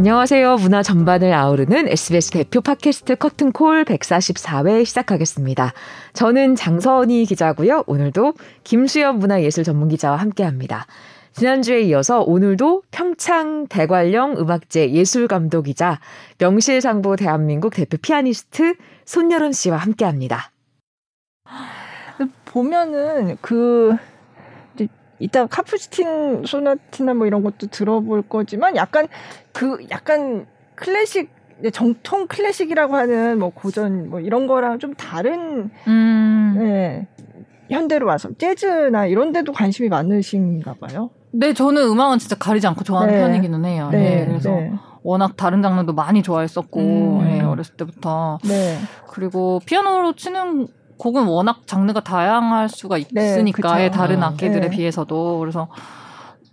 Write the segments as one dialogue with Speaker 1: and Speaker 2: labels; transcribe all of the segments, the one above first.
Speaker 1: 안녕하세요. 문화 전반을 아우르는 SBS 대표 팟캐스트 커튼콜 144회 시작하겠습니다. 저는 장서은이 기자고요. 오늘도 김수연 문화예술 전문 기자와 함께합니다. 지난주에 이어서 오늘도 평창 대관령 음악제 예술감독이자 명실상부 대한민국 대표 피아니스트 손여름 씨와 함께합니다.
Speaker 2: 보면은 그 이따 카푸스틴 소나티나 뭐 이런 것도 들어볼 거지만 약간 그 약간 클래식 정통 클래식이라고 하는 뭐 고전 뭐 이런 거랑 좀 다른 음. 네, 현대로 와서 재즈나 이런 데도 관심이 많으신가 봐요.
Speaker 3: 네, 저는 음악은 진짜 가리지 않고 좋아하는 네. 편이기는 해요. 네, 네 그래서 네. 워낙 다른 장르도 많이 좋아했었고 음. 네, 어렸을 때부터. 네. 그리고 피아노로 치는 곡은 워낙 장르가 다양할 수가 네, 있으니까 네, 다른 악기들에 네. 비해서도 그래서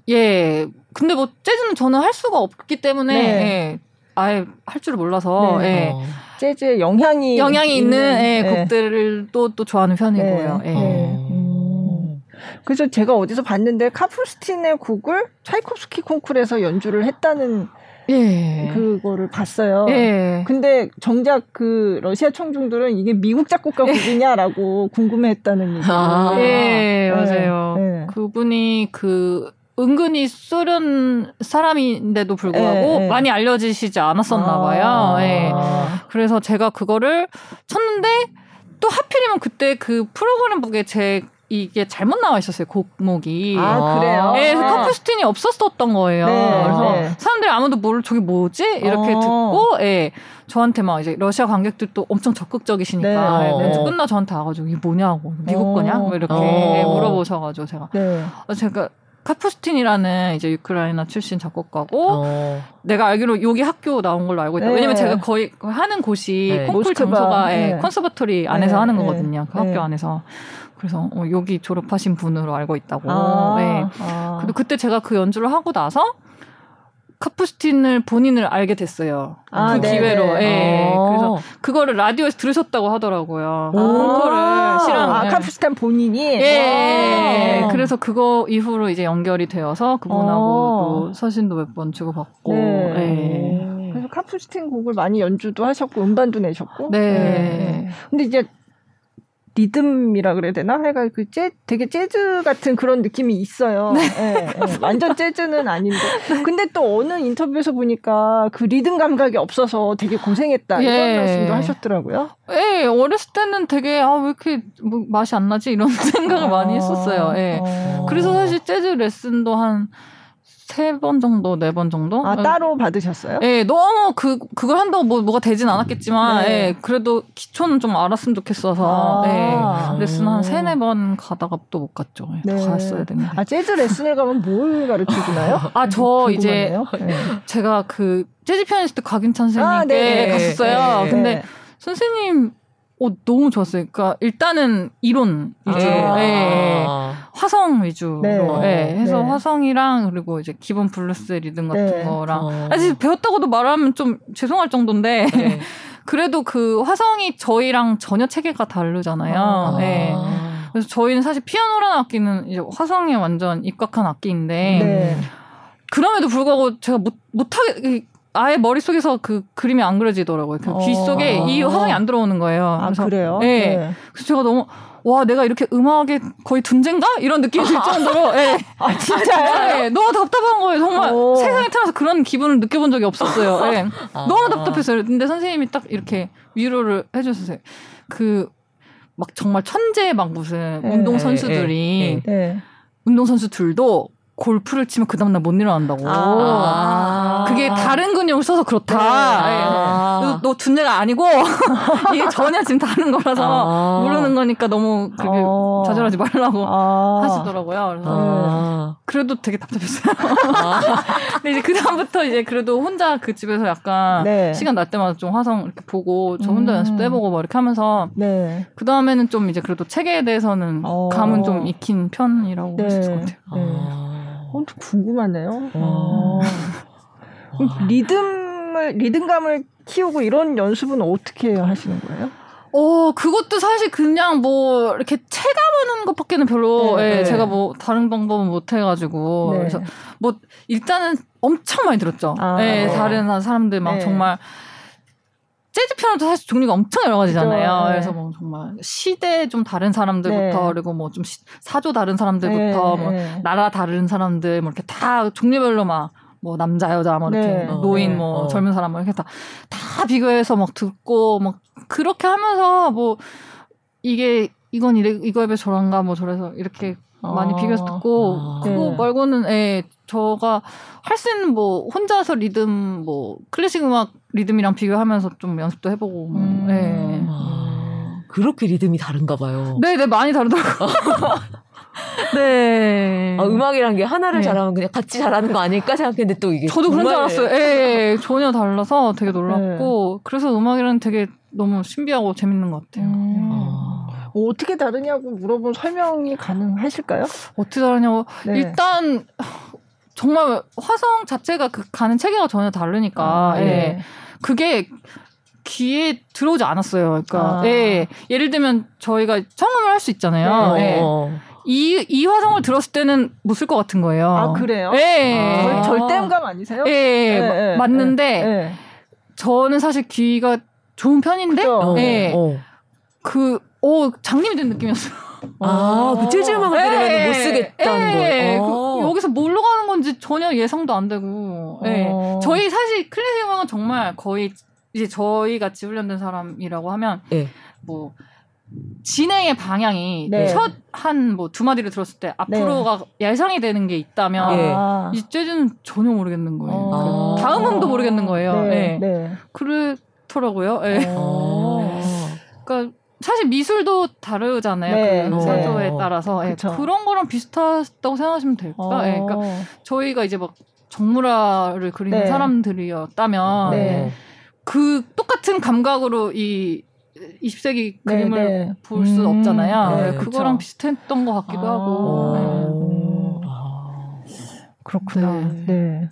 Speaker 3: 예 근데 뭐 재즈는 저는 할 수가 없기 때문에 네. 예, 아예 할 줄을 몰라서 네. 예. 어.
Speaker 2: 재즈의 영향이
Speaker 3: 영향이 있는, 있는 예, 네. 곡들을 또 또 좋아하는 편이고요. 예.
Speaker 2: 어. 음. 그래서 제가 어디서 봤는데 카프스틴의 곡을 차이콥스키 콩쿠르에서 연주를 했다는 예. 그거를 봤어요. 예. 근데 정작 그 러시아 청중들은 이게 미국 작곡가 곡이냐라고 궁금해했다는 얘기. 아,
Speaker 3: 예, 맞아요. 예. 그분이 그 은근히 소련 사람인데도 불구하고 예, 많이 알려지시지 않았었나 아. 봐요. 아. 예. 그래서 제가 그거를 쳤는데 또 하필이면 그때 그 프로그램북에 제 이게 잘못 나와 있었어요 곡목이.
Speaker 2: 아 그래요?
Speaker 3: 네, 카푸스틴이 없었었던 거예요. 네, 그래서 네. 사람들이 아무도 모를 저게 뭐지 이렇게 어. 듣고, 예, 저한테 막 이제 러시아 관객들도 엄청 적극적이시니까 네. 연주 끝나 저한테 와가지고 이게 뭐냐고 미국 거냐 뭐 이렇게 어. 물어보셔가지고 제가 네. 어, 제가 카푸스틴이라는 이제 우크라이나 출신 작곡가고 어. 내가 알기로 여기 학교 나온 걸로 알고 있다. 네. 왜냐면 제가 거의 하는 곳이 네. 콩쿨 장소가 네. 예, 콘서버토리 안에서 네. 하는 거거든요. 그 학교 안에서. 그래서 어, 여기 졸업하신 분으로 알고 있다고. 아, 네. 아. 그리고 그때 제가 그 연주를 하고 나서 카푸스틴을 본인을 알게 됐어요. 아, 그 네네. 기회로. 예. 네. 그래서 그거를 라디오에서 들으셨다고 하더라고요.
Speaker 2: 콩쿠를 실험. 아, 카푸스틴 본인이. 예.
Speaker 3: 예. 그래서 그거 이후로 이제 연결이 되어서 그분하고 또 서신도 몇 번 주고받고. 네.
Speaker 2: 예. 그래서 카푸스틴 곡을 많이 연주도 하셨고 음반도 내셨고.
Speaker 3: 네. 네.
Speaker 2: 근데 이제 리듬이라 그래야 되나? 하여간 그 재, 되게 재즈 같은 그런 느낌이 있어요. 네. 네, 네. 완전 재즈는 아닌데. 근데 또 어느 인터뷰에서 보니까 그 리듬 감각이 없어서 되게 고생했다. 이런 예. 말씀도 하셨더라고요.
Speaker 3: 예, 어렸을 때는 되게, 아, 왜 이렇게 뭐 맛이 안 나지? 이런 생각을 아, 많이 했었어요. 예. 아. 그래서 사실 재즈 레슨도 한, 세 번 정도, 네 번 정도?
Speaker 2: 아, 따로 받으셨어요?
Speaker 3: 예, 너무 그, 그걸 한다고 뭐, 뭐가 되진 않았겠지만, 네. 예, 그래도 기초는 좀 알았으면 좋겠어서, 아~ 예, 레슨 한 세네 번 가다가 또 못 갔죠. 예, 네. 갔어야 되는데.
Speaker 2: 아, 재즈 레슨을 가면 뭘 가르쳐 주나요?
Speaker 3: 아, 저 이제, 네. 제가 그, 재즈 피아니스트 곽윤찬 선생님께 아, 갔었어요. 네. 근데 선생님 어, 너무 좋았어요. 그러니까 일단은 이론 위주로, 아~ 예, 화성 위주로, 네. 예, 해서 네. 화성이랑 그리고 이제 기본 블루스 리듬 같은 네. 거랑 어. 사실 배웠다고도 말하면 좀 죄송할 정도인데 네. 그래도 그 화성이 저희랑 전혀 체계가 다르잖아요. 아~ 예. 그래서 저희는 사실 피아노라는 악기는 이제 화성에 완전 입각한 악기인데 네. 그럼에도 불구하고 제가 못 못하게 아예 머릿속에서 그 그림이 안 그려지더라고요. 그귀 속에 이 어. 화성이 안 들어오는 거예요.
Speaker 2: 아, 그래서, 그래요?
Speaker 3: 네. 네. 그래서 제가 너무 와 내가 이렇게 음악에 거의 둔재인가 이런 느낌이 들 정도로 예.
Speaker 2: 아 진짜요?
Speaker 3: 예, 너무 답답한 거예요 정말 오. 세상에 태어나서 그런 기분을 느껴본 적이 없었어요 예. 아. 너무 답답했어요 근데 선생님이 딱 이렇게 위로를 해주셨어요 그 막 정말 천재 막 무슨 네. 운동 선수들이 네. 네. 운동 선수들도 골프를 치면 그 다음날 못 일어난다고. 아~ 그게 다른 근육을 써서 그렇다. 네. 아~ 너 둔내가 아니고 이게 전혀 지금 다른 거라서 아~ 모르는 거니까 너무 그게 아. 좌절하지 말라고 아. 하시더라고요. 그래서 아. 그래도 되게 답답했어요. 근데 이제 그 다음부터 이제 그래도 혼자 그 집에서 약간 네. 시간 날 때마다 좀 화성 이렇게 보고 저 혼자 음. 연습도 해보고 뭐 이렇게 하면서 네. 그 다음에는 좀 이제 그래도 체계에 대해서는 어. 감은 좀 익힌 편이라고 네. 할수 있을 것 같아요. 네.
Speaker 2: 어, 궁금하네요. 어. 리듬을 리듬감을 키우고 이런 연습은 어떻게 하시는 거예요?
Speaker 3: 어, 그것도 사실 그냥 뭐, 이렇게 체감하는 것밖에는 별로,
Speaker 2: 네,
Speaker 3: 예,
Speaker 2: 네.
Speaker 3: 제가 뭐, 다른 방법은 못 해가지고.
Speaker 2: 네.
Speaker 3: 그래서 뭐, 일단은 엄청 많이 들었죠.
Speaker 2: 아.
Speaker 3: 예, 다른 사람들 막
Speaker 2: 네.
Speaker 3: 정말. 재즈 피아노도 사실 종류가 엄청 여러 가지잖아요.
Speaker 2: 그죠, 네.
Speaker 3: 그래서 뭐 정말 시대 좀 다른 사람들부터
Speaker 2: 네.
Speaker 3: 그리고 뭐 좀 사조 다른 사람들부터
Speaker 2: 네,
Speaker 3: 뭐
Speaker 2: 네.
Speaker 3: 나라 다른 사람들 뭐 이렇게 다 종류별로 막 뭐 남자 여자 뭐 이렇게
Speaker 2: 네.
Speaker 3: 노인
Speaker 1: 어,
Speaker 3: 뭐
Speaker 1: 어.
Speaker 3: 젊은 사람 뭐 이렇게 다 다 비교해서 막 듣고 막 그렇게 하면서 뭐 이게 이건 이래 이거에 비해 저런가 뭐 저래서 이렇게 많이
Speaker 2: 어.
Speaker 3: 비교해서 듣고
Speaker 1: 아.
Speaker 3: 그거
Speaker 2: 네.
Speaker 3: 말고는 예 저가 할 수 있는 뭐 혼자서 리듬 뭐 클래식 음악 리듬이랑 비교하면서 좀 연습도 해보고 뭐,
Speaker 2: 음.
Speaker 3: 예.
Speaker 1: 아, 그렇게 리듬이 다른가 봐요.
Speaker 3: 네네 많이 다르더라고요. 네.
Speaker 1: 아, 음악이란 게 하나를
Speaker 3: 네.
Speaker 1: 잘하면 그냥 같이 잘하는 거 아닐까 생각했는데 또 이게
Speaker 3: 저도 그런 줄 알았어요. 예, 예, 전혀 달라서 되게 놀랐고 그래서 음악이란 되게 너무 신비하고 재밌는 것 같아요.
Speaker 2: 음.
Speaker 1: 아.
Speaker 2: 뭐 어떻게 다르냐고 물어본 설명이 가능하실까요?
Speaker 3: 어떻게 다르냐고
Speaker 2: 네.
Speaker 3: 일단 정말 화성 자체가 그 가는 체계가 전혀 다르니까
Speaker 2: 아,
Speaker 3: 예.
Speaker 2: 네.
Speaker 3: 그게 귀에 들어오지 않았어요. 그러니까
Speaker 2: 아.
Speaker 3: 예. 예를 들면 저희가 청음을 할 수 있잖아요.
Speaker 2: 네.
Speaker 3: 예.
Speaker 1: 어.
Speaker 3: 이, 이 화성을 들었을 때는 못 쓸 것 같은 거예요.
Speaker 2: 아 그래요?
Speaker 3: 예.
Speaker 1: 아.
Speaker 2: 절, 절대음감 아니세요?
Speaker 3: 예,
Speaker 2: 예,
Speaker 3: 마-
Speaker 2: 예,
Speaker 3: 맞는데
Speaker 2: 예.
Speaker 3: 저는 사실 귀가 좋은 편인데
Speaker 2: 그죠?
Speaker 1: 어.
Speaker 3: 예.
Speaker 1: 어.
Speaker 3: 그, 오, 장님이 된 느낌이었어요.
Speaker 1: 아, 그 재즈 음악을 들으면 못 쓰겠다는
Speaker 3: 예,
Speaker 1: 거예요.
Speaker 3: 그
Speaker 1: 어.
Speaker 3: 여기서 뭘로 가는 건지 전혀 예상도 안 되고. 예.
Speaker 2: 어.
Speaker 3: 저희 사실 클래식 음악은 정말 거의 이제 저희 같이 훈련된 사람이라고 하면
Speaker 1: 예.
Speaker 3: 뭐 진행의 방향이
Speaker 2: 네.
Speaker 3: 첫한 뭐 두 마디를 들었을 때 앞으로가 예상이 되는 게 있다면
Speaker 1: 예.
Speaker 2: 아.
Speaker 3: 이 재즈는 전혀 모르겠는 거예요.
Speaker 2: 어.
Speaker 3: 그 다음 음도 모르겠는 거예요.
Speaker 2: 네,
Speaker 3: 예.
Speaker 2: 네.
Speaker 3: 그렇더라고요. 예.
Speaker 2: 어.
Speaker 3: 그러니까 사실 미술도 다르잖아요.
Speaker 2: 네,
Speaker 3: 그
Speaker 1: 네.
Speaker 3: 사조에 따라서 예,
Speaker 2: 그쵸.
Speaker 3: 그런 거랑 비슷하다고 생각하시면 될까?
Speaker 2: 어.
Speaker 3: 예, 그러니까 저희가 이제 막 정물화를 그리는
Speaker 2: 네.
Speaker 3: 사람들이었다면
Speaker 2: 네.
Speaker 3: 그 똑같은 감각으로 이 20세기
Speaker 2: 네,
Speaker 3: 그림을
Speaker 2: 네.
Speaker 3: 볼수
Speaker 2: 음,
Speaker 3: 없잖아요.
Speaker 1: 네,
Speaker 3: 예,
Speaker 2: 그쵸.
Speaker 3: 그거랑 비슷했던 것 같기도
Speaker 2: 아.
Speaker 3: 하고. 예.
Speaker 2: 음.
Speaker 1: 아.
Speaker 2: 그렇구나.
Speaker 3: 네.
Speaker 2: 네.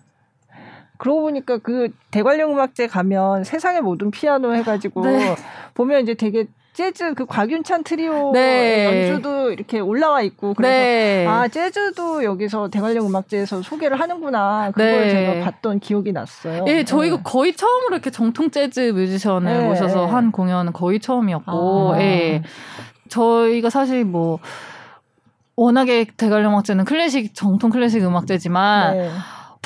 Speaker 2: 그러고 보니까 그 대관령 음악제 가면 세상의 모든 피아노 해가지고
Speaker 3: 네.
Speaker 2: 보면 이제 되게 재즈 그 곽윤찬 트리오
Speaker 3: 네.
Speaker 2: 연주도 이렇게 올라와 있고 그래서
Speaker 3: 네.
Speaker 2: 아 재즈도 여기서 대관령 음악제에서 소개를 하는구나 그걸
Speaker 3: 네.
Speaker 2: 제가 봤던 기억이 났어요.
Speaker 3: 예, 저희가
Speaker 2: 네.
Speaker 3: 거의 처음으로 이렇게 정통 재즈 뮤지션을
Speaker 2: 네,
Speaker 3: 모셔서
Speaker 2: 네.
Speaker 3: 한 공연은 거의 처음이었고,
Speaker 2: 아.
Speaker 3: 예. 저희가 사실 뭐, 워낙에 대관령 음악제는 클래식, 정통 클래식 음악제지만,
Speaker 2: 네.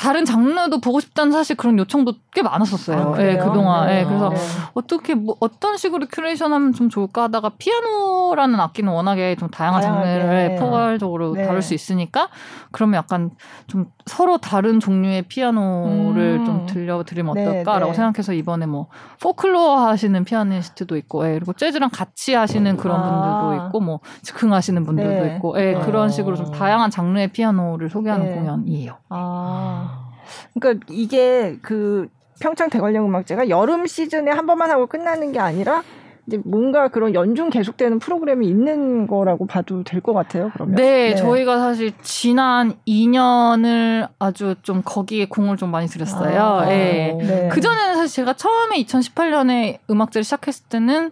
Speaker 3: 다른 장르도 보고 싶다는 사실 그런 요청도 꽤 많았었어요.
Speaker 2: 아,
Speaker 3: 예? 그동안.
Speaker 2: 네.
Speaker 3: 예, 그래서
Speaker 2: 네.
Speaker 3: 어떻게, 뭐, 어떤 식으로 큐레이션 하면 좀 좋을까 하다가 피아노라는 악기는 워낙에 좀 다양한
Speaker 2: 다양하게.
Speaker 3: 장르를 포괄적으로
Speaker 2: 네.
Speaker 3: 다룰 수 있으니까 그러면 약간 좀 서로 다른 종류의 피아노를
Speaker 2: 음.
Speaker 3: 좀 들려드리면
Speaker 2: 네,
Speaker 3: 어떨까라고
Speaker 2: 네.
Speaker 3: 생각해서 이번에 뭐 포클로어 하시는 피아니스트도 있고, 예, 그리고 재즈랑 같이 하시는 그런
Speaker 2: 아.
Speaker 3: 분들도 있고, 뭐 즉흥 하시는 분들도
Speaker 2: 네.
Speaker 3: 있고, 예,
Speaker 1: 네.
Speaker 3: 그런 식으로 좀 다양한 장르의 피아노를 소개하는
Speaker 2: 네.
Speaker 3: 공연이에요.
Speaker 2: 아. 그러니까 이게 그 평창 대관령 음악제가 여름 시즌에 한 번만 하고 끝나는 게 아니라 이제 뭔가 그런 연중 계속되는 프로그램이 있는 거라고 봐도 될 것 같아요. 그러면.
Speaker 3: 네, 저희가 사실 지난 2년을 아주 좀 거기에 공을 좀 많이 들였어요.
Speaker 2: 아,
Speaker 3: 예.
Speaker 2: 네.
Speaker 3: 그 전에는 사실 제가 처음에 2018년에 음악제를 시작했을 때는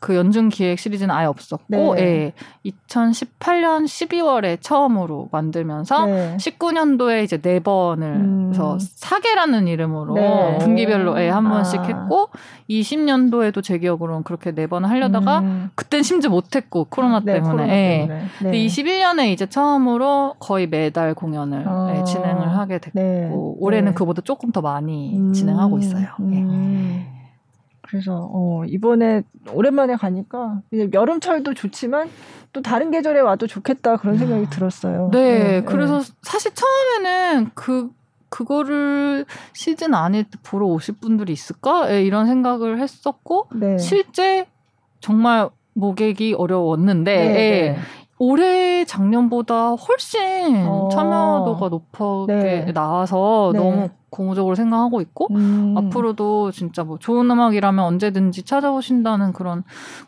Speaker 3: 그 연중 기획 시리즈는 아예 없었고,
Speaker 2: 네.
Speaker 3: 예. 2018년 12월에 처음으로 만들면서
Speaker 2: 네.
Speaker 3: 19년도에 이제 네 번을
Speaker 2: 음.
Speaker 3: 그래서 사계라는 이름으로
Speaker 2: 네.
Speaker 3: 분기별로 예, 한
Speaker 2: 아.
Speaker 3: 번씩 했고 20년도에도 제 기억으로는 그렇게 네 번을 하려다가
Speaker 2: 음.
Speaker 3: 그땐 심지어 못했고 코로나
Speaker 2: 네,
Speaker 3: 때문에.
Speaker 2: 코로나
Speaker 3: 예.
Speaker 2: 때문에.
Speaker 3: 근데
Speaker 2: 네.
Speaker 3: 21년에 이제 처음으로 거의 매달 공연을
Speaker 2: 아.
Speaker 3: 예, 진행을 하게 됐고
Speaker 2: 네.
Speaker 3: 올해는
Speaker 2: 네.
Speaker 3: 그보다 조금 더 많이
Speaker 2: 음.
Speaker 3: 진행하고 있어요. 예.
Speaker 2: 음. 그래서 어, 이번에 오랜만에 가니까 여름철도 좋지만 또 다른 계절에 와도 좋겠다 그런 생각이 들었어요.
Speaker 3: 네, 그래서 사실 처음에는 그 그거를 시즌 안에 보러 오실 분들이 있을까? 예, 이런 생각을 했었고
Speaker 2: 네.
Speaker 3: 실제 정말 모객이 어려웠는데
Speaker 2: 네,
Speaker 3: 예,
Speaker 2: 네.
Speaker 3: 올해 작년보다 훨씬
Speaker 2: 어.
Speaker 3: 참여도가 높게
Speaker 2: 네.
Speaker 3: 나와서
Speaker 2: 네.
Speaker 3: 너무 고무적으로 생각하고 있고
Speaker 2: 음.
Speaker 3: 앞으로도 진짜 뭐 좋은 음악이라면 언제든지 찾아오신다는 그런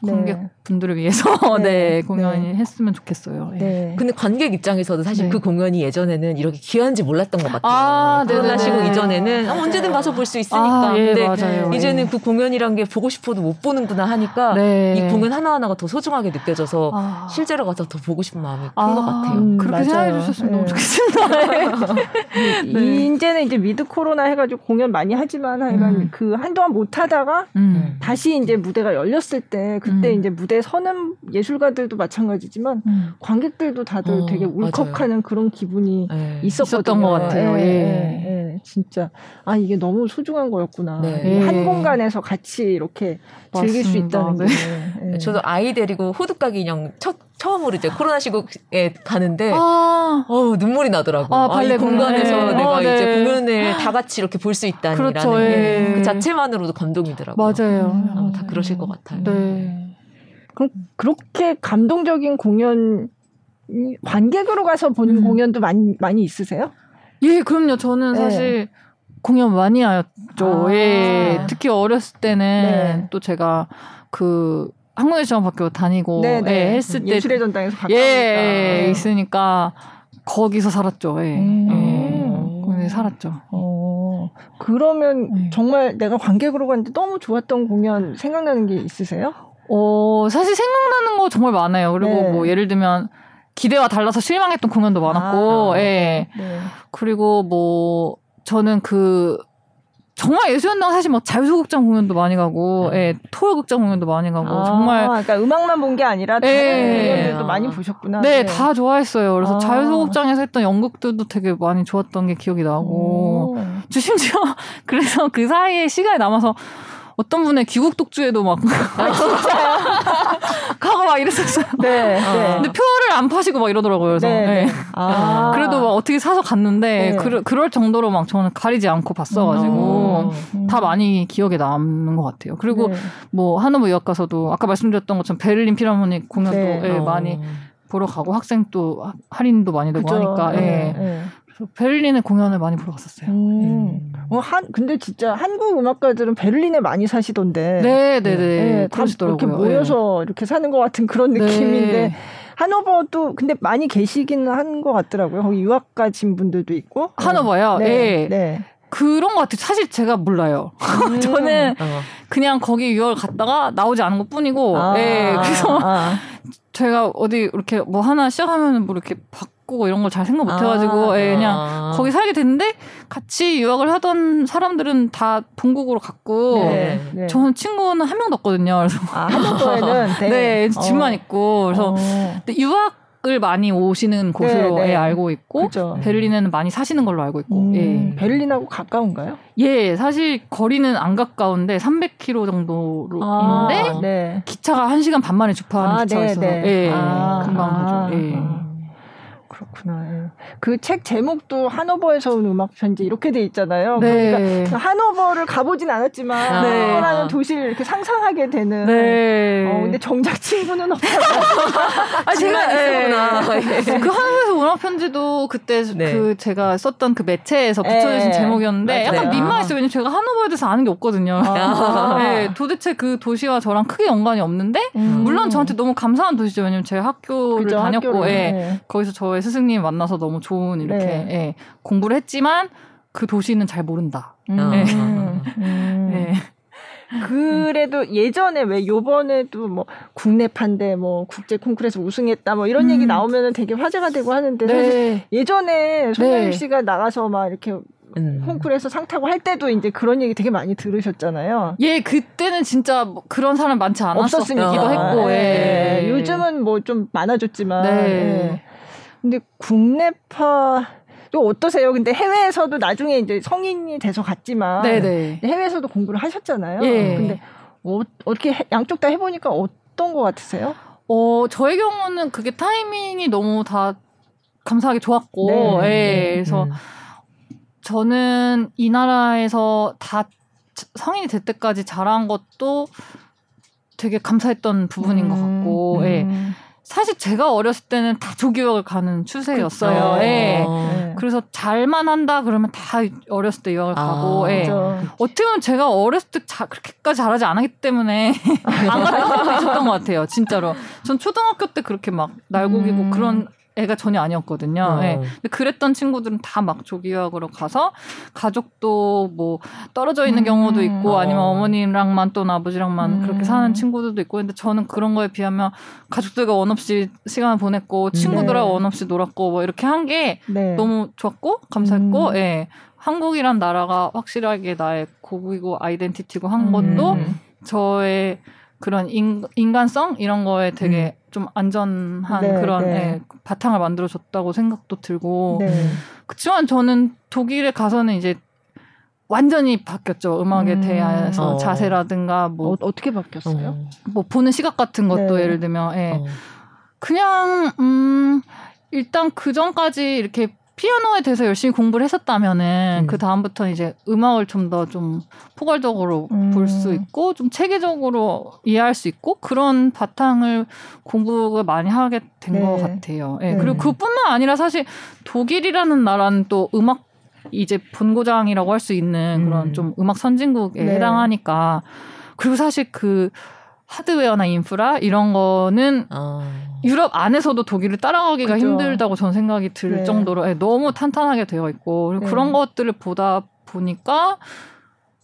Speaker 3: 관객분들을 위해서 네,
Speaker 2: 네.
Speaker 3: 공연이
Speaker 2: 네.
Speaker 3: 했으면 좋겠어요. 예.
Speaker 2: 네.
Speaker 1: 근데 관객 입장에서도 사실
Speaker 3: 네.
Speaker 1: 그 공연이 예전에는 이렇게 귀한지 몰랐던 것 같아요.
Speaker 3: 아,
Speaker 1: 코로나. 시국 이전에는 아. 언제든 가서 볼 수 있으니까.
Speaker 3: 아, 예,
Speaker 1: 근데
Speaker 3: 맞아요.
Speaker 1: 이제는
Speaker 3: 예.
Speaker 1: 그 공연이란 게 보고 싶어도 못 보는구나 하니까
Speaker 3: 네.
Speaker 1: 이 공연 하나하나가 더 소중하게 느껴져서
Speaker 3: 아.
Speaker 1: 실제로 가서 더 보고 싶은 마음이 큰
Speaker 3: 아,
Speaker 1: 것 같아요.
Speaker 2: 음,
Speaker 3: 그렇게
Speaker 2: 맞아요.
Speaker 3: 생각해 주셨으면 너무
Speaker 2: 네.
Speaker 3: 좋겠습니다. 네.
Speaker 2: 이제는 이제 미드 코로나 해가지고 공연 많이 하지만 하여간
Speaker 3: 음.
Speaker 2: 그 한동안 못 하다가
Speaker 3: 음.
Speaker 2: 다시 이제 무대가 열렸을 때 그때
Speaker 3: 음.
Speaker 2: 이제 무대 서는 예술가들도 마찬가지지만
Speaker 3: 음.
Speaker 2: 관객들도 다들
Speaker 1: 어,
Speaker 2: 되게 울컥하는 그런 기분이
Speaker 1: 네.
Speaker 2: 있었거든요.
Speaker 3: 있었던 것 같아요. 예.
Speaker 2: 예, 진짜 아 이게 너무 소중한 거였구나.
Speaker 1: 네.
Speaker 2: 한
Speaker 3: 예.
Speaker 2: 공간에서 같이 이렇게 즐길 수
Speaker 3: 맞습니다.
Speaker 2: 있다는
Speaker 3: 네.
Speaker 2: 게. 예.
Speaker 1: 저도 아이 데리고 호두까기 인형 첫 처음으로 이제 코로나 시국에 가는데
Speaker 3: 아,
Speaker 1: 어 눈물이 나더라고.
Speaker 3: 아,
Speaker 1: 아, 이
Speaker 3: 발레
Speaker 1: 공간에서
Speaker 3: 공연.
Speaker 1: 내가
Speaker 3: 어, 네.
Speaker 1: 이제 공연을 다 같이 이렇게 볼 수 있다니라는
Speaker 3: 그렇죠,
Speaker 1: 게
Speaker 3: 예.
Speaker 1: 그 자체만으로도 감동이더라고요.
Speaker 3: 맞아요.
Speaker 2: 음.
Speaker 1: 아마 다 그러실 것 같아요.
Speaker 3: 네.
Speaker 2: 그럼 그렇게 감동적인 공연 이 관객으로 가서 본
Speaker 3: 음.
Speaker 2: 공연도 많이 많이 있으세요?
Speaker 3: 예, 그럼요. 저는
Speaker 2: 네.
Speaker 3: 사실 공연 많이 하였죠.
Speaker 2: 아.
Speaker 3: 예. 특히 어렸을 때는
Speaker 2: 네.
Speaker 3: 또 제가 그 한국예술학교 다니고 예, 했을 때
Speaker 2: 예술의 전당에서 가까우니까.
Speaker 3: 예, 있으니까 거기서 살았죠. 예.
Speaker 2: 음.
Speaker 3: 예. 살았죠.
Speaker 2: 어, 그러면
Speaker 3: 네.
Speaker 2: 정말 내가 관객으로 갔는데 너무 좋았던 공연 생각나는 게 있으세요?
Speaker 3: 어, 사실 생각나는 거 정말 많아요. 그리고
Speaker 2: 네.
Speaker 3: 뭐 예를 들면 기대와 달라서 실망했던 공연도 많았고,
Speaker 1: 아.
Speaker 3: 예.
Speaker 2: 네.
Speaker 3: 그리고 뭐 저는 그 정말 예술연당 사실 막 자유소극장 공연도 많이 가고,
Speaker 1: 네.
Speaker 3: 예, 토요극장 공연도 많이 가고
Speaker 2: 아,
Speaker 3: 정말
Speaker 2: 그러니까 음악만 본 게 아니라 다른
Speaker 3: 예.
Speaker 2: 공연들도
Speaker 1: 아.
Speaker 2: 많이 보셨구나.
Speaker 3: 네, 다 좋아했어요. 그래서
Speaker 2: 아.
Speaker 3: 자유소극장에서 했던 연극들도 되게 많이 좋았던 게 기억이 나고,
Speaker 2: 오.
Speaker 3: 저 심지어 그래서 그 사이에 시간이 남아서 어떤 분의 귀국 독주에도 막 가고 막 이랬었어요.
Speaker 2: 네.
Speaker 1: 아.
Speaker 2: 네.
Speaker 3: 근데 표를 안 파시고 막 이러더라고요. 그래서
Speaker 2: 네,
Speaker 3: 네.
Speaker 2: 네. 아.
Speaker 3: 그래도 막 어떻게 사서 갔는데
Speaker 2: 네.
Speaker 3: 그, 그럴 정도로 막 저는 가리지 않고 봤어가지고
Speaker 2: 음.
Speaker 3: 다 많이 기억에 남는 것 같아요. 그리고
Speaker 2: 네.
Speaker 3: 뭐 하노브 유학 가서도 아까 말씀드렸던 것처럼 베를린 필하모닉 공연도
Speaker 2: 네.
Speaker 3: 예,
Speaker 1: 어.
Speaker 3: 많이 보러 가고 학생 또 하- 할인도 많이 되고
Speaker 2: 그죠.
Speaker 3: 하니까 예.
Speaker 2: 네, 네.
Speaker 3: 그래서 베를린의 공연을 많이 보러 갔었어요.
Speaker 2: 음. 어, 한, 근데 진짜 한국 음악가들은 베를린에 많이 사시던데.
Speaker 3: 네, 네, 네.
Speaker 2: 네, 다
Speaker 3: 그러시더라고요.
Speaker 2: 이렇게 모여서 이렇게 사는 것 같은 그런
Speaker 3: 네.
Speaker 2: 느낌인데 하노버도 근데 많이 계시기는 한 것 같더라고요. 거기 유학 가신 분들도 있고.
Speaker 3: 하노버요.
Speaker 2: 네.
Speaker 3: 예.
Speaker 2: 네.
Speaker 3: 그런 것 같아요. 사실 제가 몰라요. 저는
Speaker 1: 어.
Speaker 3: 그냥 거기 유학을 갔다가 나오지 않은 것 뿐이고,
Speaker 2: 아,
Speaker 3: 예. 그래서
Speaker 2: 아,
Speaker 3: 제가 어디 이렇게 뭐 하나 시작하면 뭐 이렇게 바꾸고 이런 걸 잘 생각 못 해가지고,
Speaker 2: 아,
Speaker 3: 예, 그냥
Speaker 1: 아.
Speaker 3: 거기 살게 됐는데 같이 유학을 하던 사람들은 다 본국으로 갔고,
Speaker 2: 네. 네.
Speaker 3: 저는 친구는 한 명도 없거든요. 그래서
Speaker 2: 아, 하노버에는
Speaker 3: 네,
Speaker 2: 네.
Speaker 3: 집만
Speaker 2: 어.
Speaker 3: 있고, 그래서
Speaker 2: 어.
Speaker 3: 근데 유학 을 많이 오시는 곳으로
Speaker 2: 네, 네.
Speaker 3: 예, 알고 있고,
Speaker 2: 그죠.
Speaker 3: 베를린에는 많이 사시는 걸로 알고 있고,
Speaker 2: 음,
Speaker 3: 예.
Speaker 2: 베를린하고 가까운가요?
Speaker 3: 예, 사실 거리는 안 가까운데 300km 정도로
Speaker 2: 아,
Speaker 3: 있는데
Speaker 2: 네.
Speaker 3: 기차가 1시간 반 만에 주파하는
Speaker 2: 아,
Speaker 3: 기차가
Speaker 2: 네,
Speaker 3: 있어서
Speaker 2: 네.
Speaker 3: 예,
Speaker 2: 아,
Speaker 3: 금방
Speaker 2: 아,
Speaker 3: 가죠. 예.
Speaker 2: 아. 그렇구나. 예. 그책 제목도 하노버에서 온 음악 편지 이렇게 돼 있잖아요.
Speaker 3: 네.
Speaker 2: 그러니까 하노버를 가보진 않았지만
Speaker 3: 네.
Speaker 2: 하노버라는 도시를 이렇게 상상하게 되는.
Speaker 3: 네.
Speaker 2: 어, 근데 정작 친구는 없어요.
Speaker 3: 아, 제가 예.
Speaker 1: 있구나. 예.
Speaker 3: 그 음악 편지도 그때
Speaker 1: 네.
Speaker 3: 그 제가 썼던 그 매체에서 붙여주신
Speaker 2: 예.
Speaker 3: 제목이었는데
Speaker 1: 맞아요.
Speaker 3: 약간 민망했어요. 왜냐면 제가 한국에 대해서 아는 게 없거든요.
Speaker 2: 아.
Speaker 3: 네, 도대체 그 도시와 저랑 크게 연관이 없는데
Speaker 2: 음.
Speaker 3: 물론 저한테 너무 감사한 도시죠. 왜냐면 제가 학교를
Speaker 2: 그죠,
Speaker 3: 다녔고. 예.
Speaker 2: 네.
Speaker 3: 거기서 저의 스승님 만나서 너무 좋은 이렇게
Speaker 2: 네.
Speaker 3: 예, 공부를 했지만 그 도시는 잘 모른다.
Speaker 2: 음.
Speaker 1: 네.
Speaker 2: 음.
Speaker 3: 예.
Speaker 2: 그래도 예전에 왜 요번에도 뭐 국내판대 뭐 국제 콩쿠르에서 우승했다 뭐 이런
Speaker 3: 음.
Speaker 2: 얘기 나오면은 되게 화제가 되고 하는데 사실
Speaker 3: 네.
Speaker 2: 예전에 손예일
Speaker 3: 네.
Speaker 2: 씨가 나가서 막 이렇게
Speaker 1: 음.
Speaker 2: 콩쿠르에서 상 타고 할 때도 이제 그런 얘기 되게 많이 들으셨잖아요.
Speaker 3: 예, 그때는 진짜 뭐 그런 사람 많지 않았었기도. 했고, 예.
Speaker 2: 예. 요즘은 뭐 좀 많아졌지만.
Speaker 3: 네.
Speaker 2: 예. 근데 국내파 또 어떠세요? 근데 해외에서도 나중에 이제 성인이 돼서 갔지만
Speaker 3: 네네.
Speaker 2: 해외에서도 공부를 하셨잖아요.
Speaker 3: 예.
Speaker 2: 근데 어, 어떻게 해- 양쪽 다 해보니까 어떤 것 같으세요?
Speaker 3: 어, 저의 경우는 그게 타이밍이 너무 다 감사하게 좋았고,
Speaker 2: 네,
Speaker 3: 예.
Speaker 2: 네.
Speaker 3: 그래서
Speaker 1: 음.
Speaker 3: 저는 이 나라에서 다 성인이 될 때까지 자란 것도 되게 감사했던 부분인 것 같고, 예.
Speaker 2: 음.
Speaker 3: 사실 제가 어렸을 때는 다 조기유학을 가는 추세였어요. 예.
Speaker 1: 어.
Speaker 3: 그래서 잘만 한다 그러면 다 어렸을 때 유학을
Speaker 1: 아,
Speaker 3: 가고 예. 어떻게 보면 제가 어렸을 때 자, 그렇게까지 잘하지 않았기 때문에 안 갔던 것도 있었던 것 같아요. 진짜로. 전 초등학교 때 그렇게 막 날고기고
Speaker 2: 음.
Speaker 3: 그런 애가 전혀 아니었거든요.
Speaker 1: 어.
Speaker 3: 예. 근데 그랬던 친구들은 다 막 조기유학으로 가서 가족도 뭐 떨어져 있는
Speaker 2: 음.
Speaker 3: 경우도 있고
Speaker 1: 어.
Speaker 3: 아니면 어머니랑만 또는 아버지랑만
Speaker 2: 음.
Speaker 3: 그렇게 사는 친구들도 있고 근데 저는 그런 거에 비하면 가족들과 원 없이 시간을 보냈고 친구들하고
Speaker 2: 네.
Speaker 3: 원 없이 놀았고 뭐 이렇게 한게
Speaker 2: 네.
Speaker 3: 너무 좋았고 감사했고
Speaker 2: 음.
Speaker 3: 예. 한국이란 나라가 확실하게 나의 고국이고 아이덴티티고 한 것도
Speaker 2: 음.
Speaker 3: 저의 그런 인, 인간성 이런 거에 되게 좀 안전한
Speaker 2: 네,
Speaker 3: 그런
Speaker 2: 네.
Speaker 3: 예, 바탕을 만들어 줬다고 생각도 들고
Speaker 2: 네.
Speaker 3: 그렇지만 저는 독일에 가서는 이제 완전히 바뀌었죠 음악에
Speaker 2: 음.
Speaker 3: 대해서
Speaker 1: 어.
Speaker 3: 자세라든가 뭐,
Speaker 2: 어, 어떻게 바뀌었어요?
Speaker 1: 어.
Speaker 3: 뭐 보는 시각 같은 것도
Speaker 2: 네.
Speaker 3: 예를 들면 예.
Speaker 1: 어.
Speaker 3: 그냥 음 일단 그 전까지 이렇게 피아노에 대해서 열심히 공부를 했었다면은
Speaker 1: 음.
Speaker 3: 그 다음부터는 이제 음악을 좀더좀 포괄적으로
Speaker 2: 음.
Speaker 3: 볼수 있고 좀 체계적으로 이해할 수 있고 그런 바탕을 공부를 많이 하게 된
Speaker 2: 네.
Speaker 3: 것 같아요. 예.
Speaker 2: 네.
Speaker 3: 그리고 그뿐만 아니라 사실 독일이라는 나라는 또 음악 이제 본고장이라고 할 수 있는 그런
Speaker 1: 음.
Speaker 3: 좀 음악 선진국에
Speaker 2: 네.
Speaker 3: 해당하니까 그리고 사실 그 하드웨어나 인프라 이런 거는
Speaker 1: 어.
Speaker 3: 유럽 안에서도 독일을 따라가기가
Speaker 2: 그죠.
Speaker 3: 힘들다고 저는 생각이 들
Speaker 2: 네.
Speaker 3: 정도로 예, 너무 탄탄하게 되어 있고
Speaker 2: 네.
Speaker 3: 그런 것들을 보다 보니까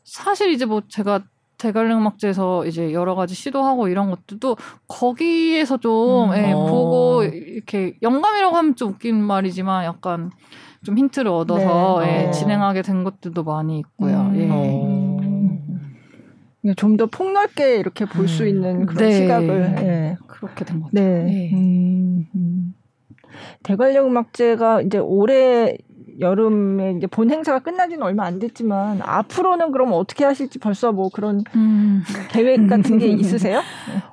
Speaker 3: 사실 이제 뭐 제가 대관령 음악제에서 이제 여러 가지 시도하고 이런 것들도 거기에서 좀
Speaker 2: 음.
Speaker 3: 예,
Speaker 1: 어.
Speaker 3: 보고 이렇게 영감이라고 하면 좀 웃긴 말이지만 약간 좀 힌트를 얻어서
Speaker 1: 네.
Speaker 3: 예,
Speaker 1: 어.
Speaker 3: 진행하게 된 것들도 많이 있고요.
Speaker 2: 음.
Speaker 3: 예.
Speaker 1: 어.
Speaker 2: 좀더 폭넓게 이렇게 볼수
Speaker 1: 음.
Speaker 2: 있는 그런
Speaker 3: 네.
Speaker 2: 시각을. 예.
Speaker 3: 그렇게 된것 같아요.
Speaker 2: 네.
Speaker 3: 네.
Speaker 2: 음, 음. 대관령 음악제가 이제 올해 여름에 이제 본 행사가 끝나지는 얼마 안 됐지만 앞으로는 그럼 어떻게 하실지 벌써 뭐 그런
Speaker 3: 음.
Speaker 2: 계획 같은 게 있으세요?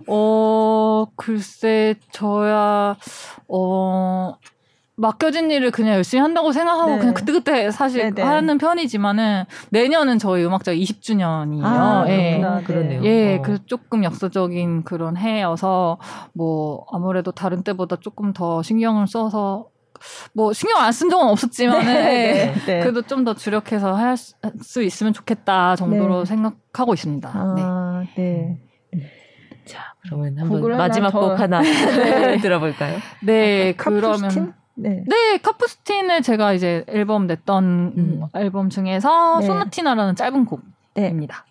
Speaker 3: 어, 글쎄, 저야, 어, 맡겨진 일을 그냥 열심히 한다고 생각하고
Speaker 2: 네.
Speaker 3: 그냥 그때그때 사실
Speaker 2: 네네.
Speaker 3: 하는 편이지만은 내년은 저희 음악자 20주년이에요.
Speaker 2: 아,
Speaker 3: 예.
Speaker 2: 그렇구나.
Speaker 1: 어, 그러네요.
Speaker 3: 예,
Speaker 1: 어.
Speaker 3: 그래서 조금 역사적인 그런 해여서 뭐 아무래도 다른 때보다 조금 더 신경을 써서 뭐 신경 안 쓴 적은 없었지만은 예.
Speaker 2: 네.
Speaker 3: 그래도 좀 더 주력해서 할 수 있으면 좋겠다 정도로
Speaker 2: 네.
Speaker 3: 생각하고 있습니다. 네.
Speaker 2: 아, 네.
Speaker 1: 그러면 한번 마지막
Speaker 2: 더-
Speaker 1: 곡 하나
Speaker 3: 네.
Speaker 1: 들어볼까요?
Speaker 3: 네,
Speaker 2: 카푸스틴?
Speaker 3: 그러면
Speaker 2: 네.
Speaker 3: 네, 카푸스틴을 제가 이제 앨범 냈던
Speaker 1: 음.
Speaker 3: 앨범 중에서
Speaker 2: 네.
Speaker 3: 소나티나라는 짧은
Speaker 2: 네.
Speaker 3: 곡입니다.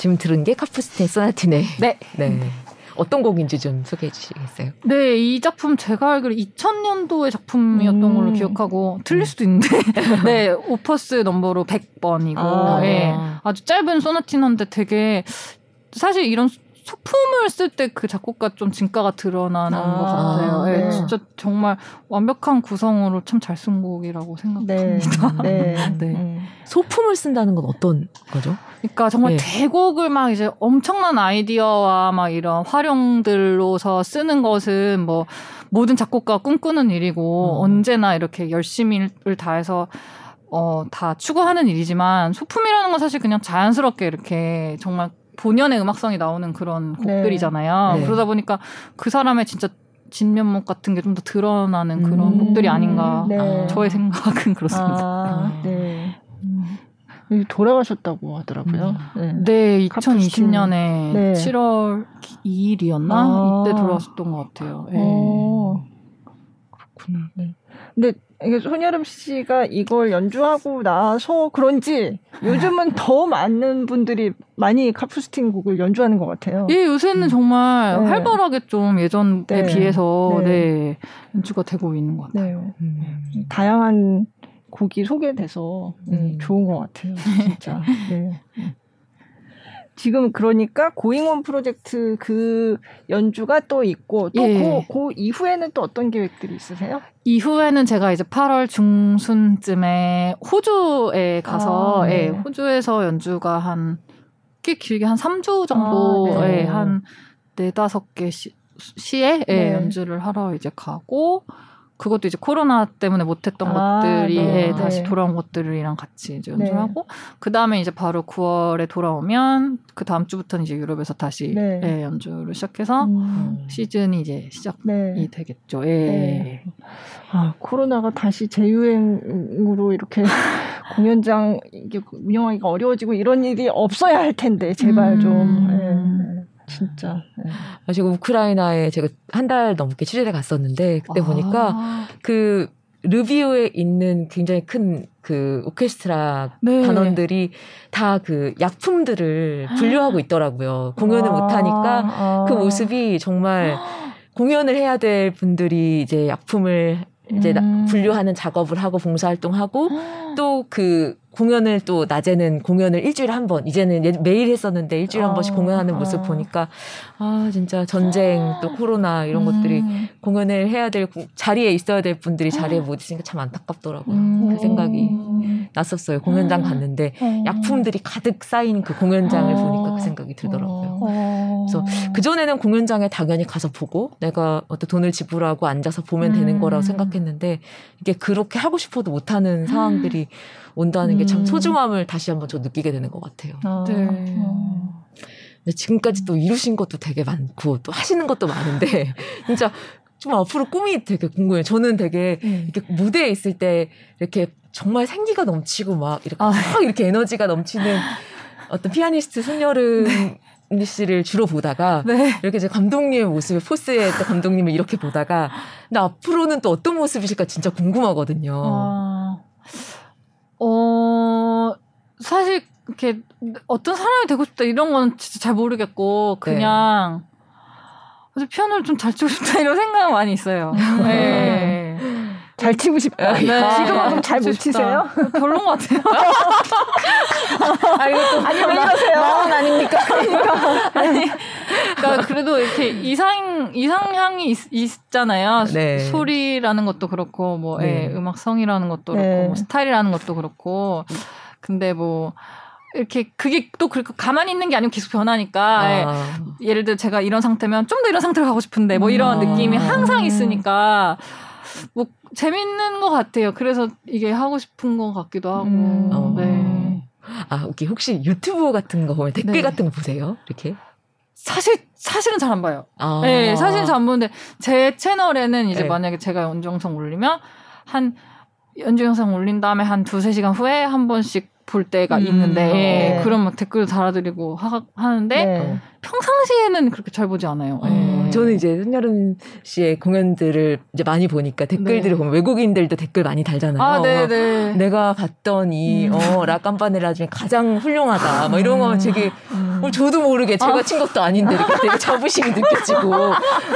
Speaker 1: 지금 들은 게 카프스틴 소나티네.
Speaker 3: 네.
Speaker 1: 네. 어떤 곡인지 좀 소개해 주시겠어요?
Speaker 3: 네, 이 작품 제가 알기로 2000년도의 작품이었던
Speaker 2: 음.
Speaker 3: 걸로 기억하고 틀릴 수도 있는데 네, 오퍼스 넘버로 100번이고
Speaker 2: 아.
Speaker 3: 예. 아주 짧은 소나티너인데 되게 사실 이런 소품을 쓸 때 그 작곡가 좀 진가가 드러나는
Speaker 2: 아,
Speaker 3: 것 같아요. 예,
Speaker 2: 네.
Speaker 3: 진짜 정말 완벽한 구성으로 참 잘 쓴 곡이라고
Speaker 2: 네.
Speaker 3: 생각합니다.
Speaker 2: 네.
Speaker 3: 네.
Speaker 2: 음.
Speaker 1: 소품을 쓴다는 건 어떤 거죠?
Speaker 3: 그러니까 정말
Speaker 1: 예.
Speaker 3: 대곡을 막 이제 엄청난 아이디어와 막 이런 활용들로서 쓰는 것은 뭐 모든 작곡가 꿈꾸는 일이고
Speaker 1: 음.
Speaker 3: 언제나 이렇게 열심히를 다해서 어, 다 추구하는 일이지만 소품이라는 건 사실 그냥 자연스럽게 이렇게 정말 본연의 음악성이 나오는 그런
Speaker 2: 네.
Speaker 3: 곡들이잖아요.
Speaker 1: 네.
Speaker 3: 그러다 보니까 그 사람의 진짜 진면목 같은 게 좀 더 드러나는 그런
Speaker 1: 음.
Speaker 3: 곡들이 아닌가.
Speaker 2: 네.
Speaker 3: 저의 생각은 그렇습니다.
Speaker 2: 아, 네. 여기 돌아가셨다고 하더라고요. 네.
Speaker 3: 네,
Speaker 2: 카프스틴.
Speaker 3: 2020년에
Speaker 2: 네.
Speaker 3: 7월 2일이었나?
Speaker 2: 아.
Speaker 3: 이때 돌아왔었던 것 같아요. 네.
Speaker 2: 어, 그렇구나. 네. 근데 이게 손여름 씨가 이걸 연주하고 나서 그런지 요즘은 더 많은 분들이 많이 카프스틴 곡을 연주하는 것 같아요.
Speaker 3: 예, 요새는 정말
Speaker 2: 네.
Speaker 3: 활발하게 좀 예전에
Speaker 2: 네.
Speaker 3: 비해서
Speaker 2: 네.
Speaker 3: 네. 연주가 되고 있는 것 같아요.
Speaker 2: 네.
Speaker 1: 음.
Speaker 2: 다양한 곡이 소개돼서 음,
Speaker 1: 음.
Speaker 2: 좋은 것 같아요. 진짜. 네. 지금 그러니까 고잉온 프로젝트 그 연주가 또 있고 또
Speaker 3: 예.
Speaker 2: 그, 그 이후에는 또 어떤 계획들이 있으세요?
Speaker 3: 이후에는 제가 이제 8월 중순쯤에 호주에 가서
Speaker 2: 아, 네.
Speaker 3: 예, 호주에서 연주가 한 꽤 길게 한 3주 정도
Speaker 2: 아, 네.
Speaker 3: 예, 한 네다섯 개 시, 시에 예,
Speaker 2: 네.
Speaker 3: 연주를 하러 이제 가고 그것도 이제 코로나 때문에 못했던
Speaker 2: 아,
Speaker 3: 것들이
Speaker 2: 네.
Speaker 3: 예, 다시
Speaker 2: 네.
Speaker 3: 돌아온 것들이랑 같이 이제
Speaker 2: 네.
Speaker 3: 연주하고 그 다음에 이제 바로 9월에 돌아오면 그 다음 주부터는 이제 유럽에서 다시
Speaker 2: 네.
Speaker 3: 예, 연주를 시작해서
Speaker 2: 음,
Speaker 3: 시즌이 이제 시작이
Speaker 2: 네.
Speaker 3: 되겠죠. 예.
Speaker 2: 네. 아, 코로나가 다시 재유행으로 이렇게 공연장 이게 운영하기가 어려워지고 이런 일이 없어야 할 텐데 제발 좀
Speaker 3: 음.
Speaker 2: 예, 예, 진짜 예.
Speaker 1: 아, 지금 우크라이나에 제가 한 달 넘게 취재를 갔었는데 그때
Speaker 3: 아.
Speaker 1: 보니까 그 르비오에 있는 굉장히 큰 그 오케스트라
Speaker 3: 네.
Speaker 1: 단원들이 다 그 약품들을 분류하고 있더라고요. 공연을
Speaker 2: 아,
Speaker 1: 못 하니까
Speaker 2: 아.
Speaker 1: 그 모습이 정말 공연을 해야 될 분들이 이제 약품을 이제 나-
Speaker 2: 음.
Speaker 1: 분류하는 작업을 하고 봉사활동하고 또 그 공연을 또 낮에는 공연을 일주일에 한 번 이제는 예- 매일 했었는데 일주일에 한
Speaker 2: 아,
Speaker 1: 번씩 공연하는 모습
Speaker 2: 아.
Speaker 1: 보니까 아 진짜 전쟁 또 코로나 이런 것들이
Speaker 2: 음.
Speaker 1: 공연을 해야 될 공- 자리에 있어야 될 분들이 자리에 못 있으니까 참 안타깝더라고요.
Speaker 2: 음.
Speaker 1: 그 생각이 났었어요. 공연장 갔는데 약품들이 가득 쌓인 그 공연장을
Speaker 2: 어.
Speaker 1: 보니까 그 생각이 들더라고요.
Speaker 2: 어.
Speaker 1: 그래서 그 전에는 공연장에 당연히 가서 보고 내가 어떤 돈을 지불하고 앉아서 보면 되는
Speaker 3: 음.
Speaker 1: 거라고 생각했는데 이게 그렇게 하고 싶어도 못하는 상황들이 온다는 게참
Speaker 2: 음.
Speaker 1: 소중함을 다시 한번 저 느끼게 되는 것 같아요.
Speaker 2: 아,
Speaker 3: 네.
Speaker 2: 어.
Speaker 1: 근데 지금까지 또 이루신 것도 되게 많고 또 하시는 것도 많은데 진짜 좀 앞으로 꿈이 되게 궁금해요. 저는 되게
Speaker 2: 네.
Speaker 1: 이렇게 무대에 있을 때 이렇게 정말 생기가 넘치고 막 이렇게
Speaker 3: 아.
Speaker 1: 막 이렇게 에너지가 넘치는 어떤 피아니스트 손여름 씨를 주로 보다가
Speaker 3: 네.
Speaker 1: 이렇게 이제 감독님의 모습을 포스에 또 감독님을 이렇게 보다가 근데 앞으로는 또 어떤 모습이실까 진짜 궁금하거든요.
Speaker 3: 아, 어, 사실 이렇게 어떤 사람이 되고 싶다 이런 건 진짜 잘 모르겠고 그냥 아주 피아노를 좀 잘 치고 싶다 이런 생각은 많이 있어요. 네.
Speaker 2: 잘 치고 싶다.
Speaker 3: 네.
Speaker 2: 지금은 그럼 잘못
Speaker 3: 치고 싶다.
Speaker 2: 치세요?
Speaker 3: 별론 것 같아요.
Speaker 1: 아
Speaker 2: 아니 왜 이러세요?
Speaker 1: 마음 아닙니까?
Speaker 3: 아니, 그러니까 그래도 이렇게 이상 이상향이 있, 잖아요
Speaker 1: 네.
Speaker 3: 소리라는 것도 그렇고 뭐
Speaker 1: 네.
Speaker 3: 예, 음악성이라는 것도
Speaker 2: 네.
Speaker 3: 그렇고 뭐 스타일이라는 것도 그렇고 근데 뭐 이렇게 그게 또 그렇게 가만히 있는 게 아니고 계속 변하니까 예.
Speaker 1: 아,
Speaker 3: 예를 들어 제가 이런 상태면 좀 더 이런 상태로 가고 싶은데 뭐 이런
Speaker 1: 음.
Speaker 3: 느낌이 항상 있으니까 뭐 재밌는 것 같아요. 그래서 이게 하고 싶은 것 같기도 하고.
Speaker 2: 음.
Speaker 1: 어.
Speaker 3: 네.
Speaker 1: 아, 오케이. 혹시 유튜브 같은 거 보면 댓글
Speaker 3: 네.
Speaker 1: 같은 거 보세요? 이렇게?
Speaker 3: 사실 사실은 잘 안 봐요.
Speaker 1: 아.
Speaker 3: 네, 사실은 잘 안 보는데 제 채널에는 이제
Speaker 1: 네.
Speaker 3: 만약에 제가 연주 영상 올리면 한 연주 영상 올린 다음에 한 두세 시간 후에 한 번씩 볼 때가
Speaker 2: 음.
Speaker 3: 있는데
Speaker 2: 네.
Speaker 3: 예, 그럼 막 댓글 달아드리고 하, 하는데
Speaker 2: 네.
Speaker 3: 평상시에는 그렇게 잘 보지 않아요.
Speaker 1: 어,
Speaker 3: 예.
Speaker 1: 저는 이제 손여름 씨의 공연들을 이제 많이 보니까 댓글들을
Speaker 3: 네.
Speaker 1: 보면 외국인들도 댓글 많이 달잖아요.
Speaker 3: 아, 네, 네.
Speaker 1: 내가 봤던 이,
Speaker 3: 음.
Speaker 1: 어, 라깜바네라 중에 가장 훌륭하다. 뭐 이런 거 되게
Speaker 2: 음.
Speaker 1: 어, 저도 모르게 제가 아. 친 것도 아닌데 이렇게 되게 자부심이 느껴지고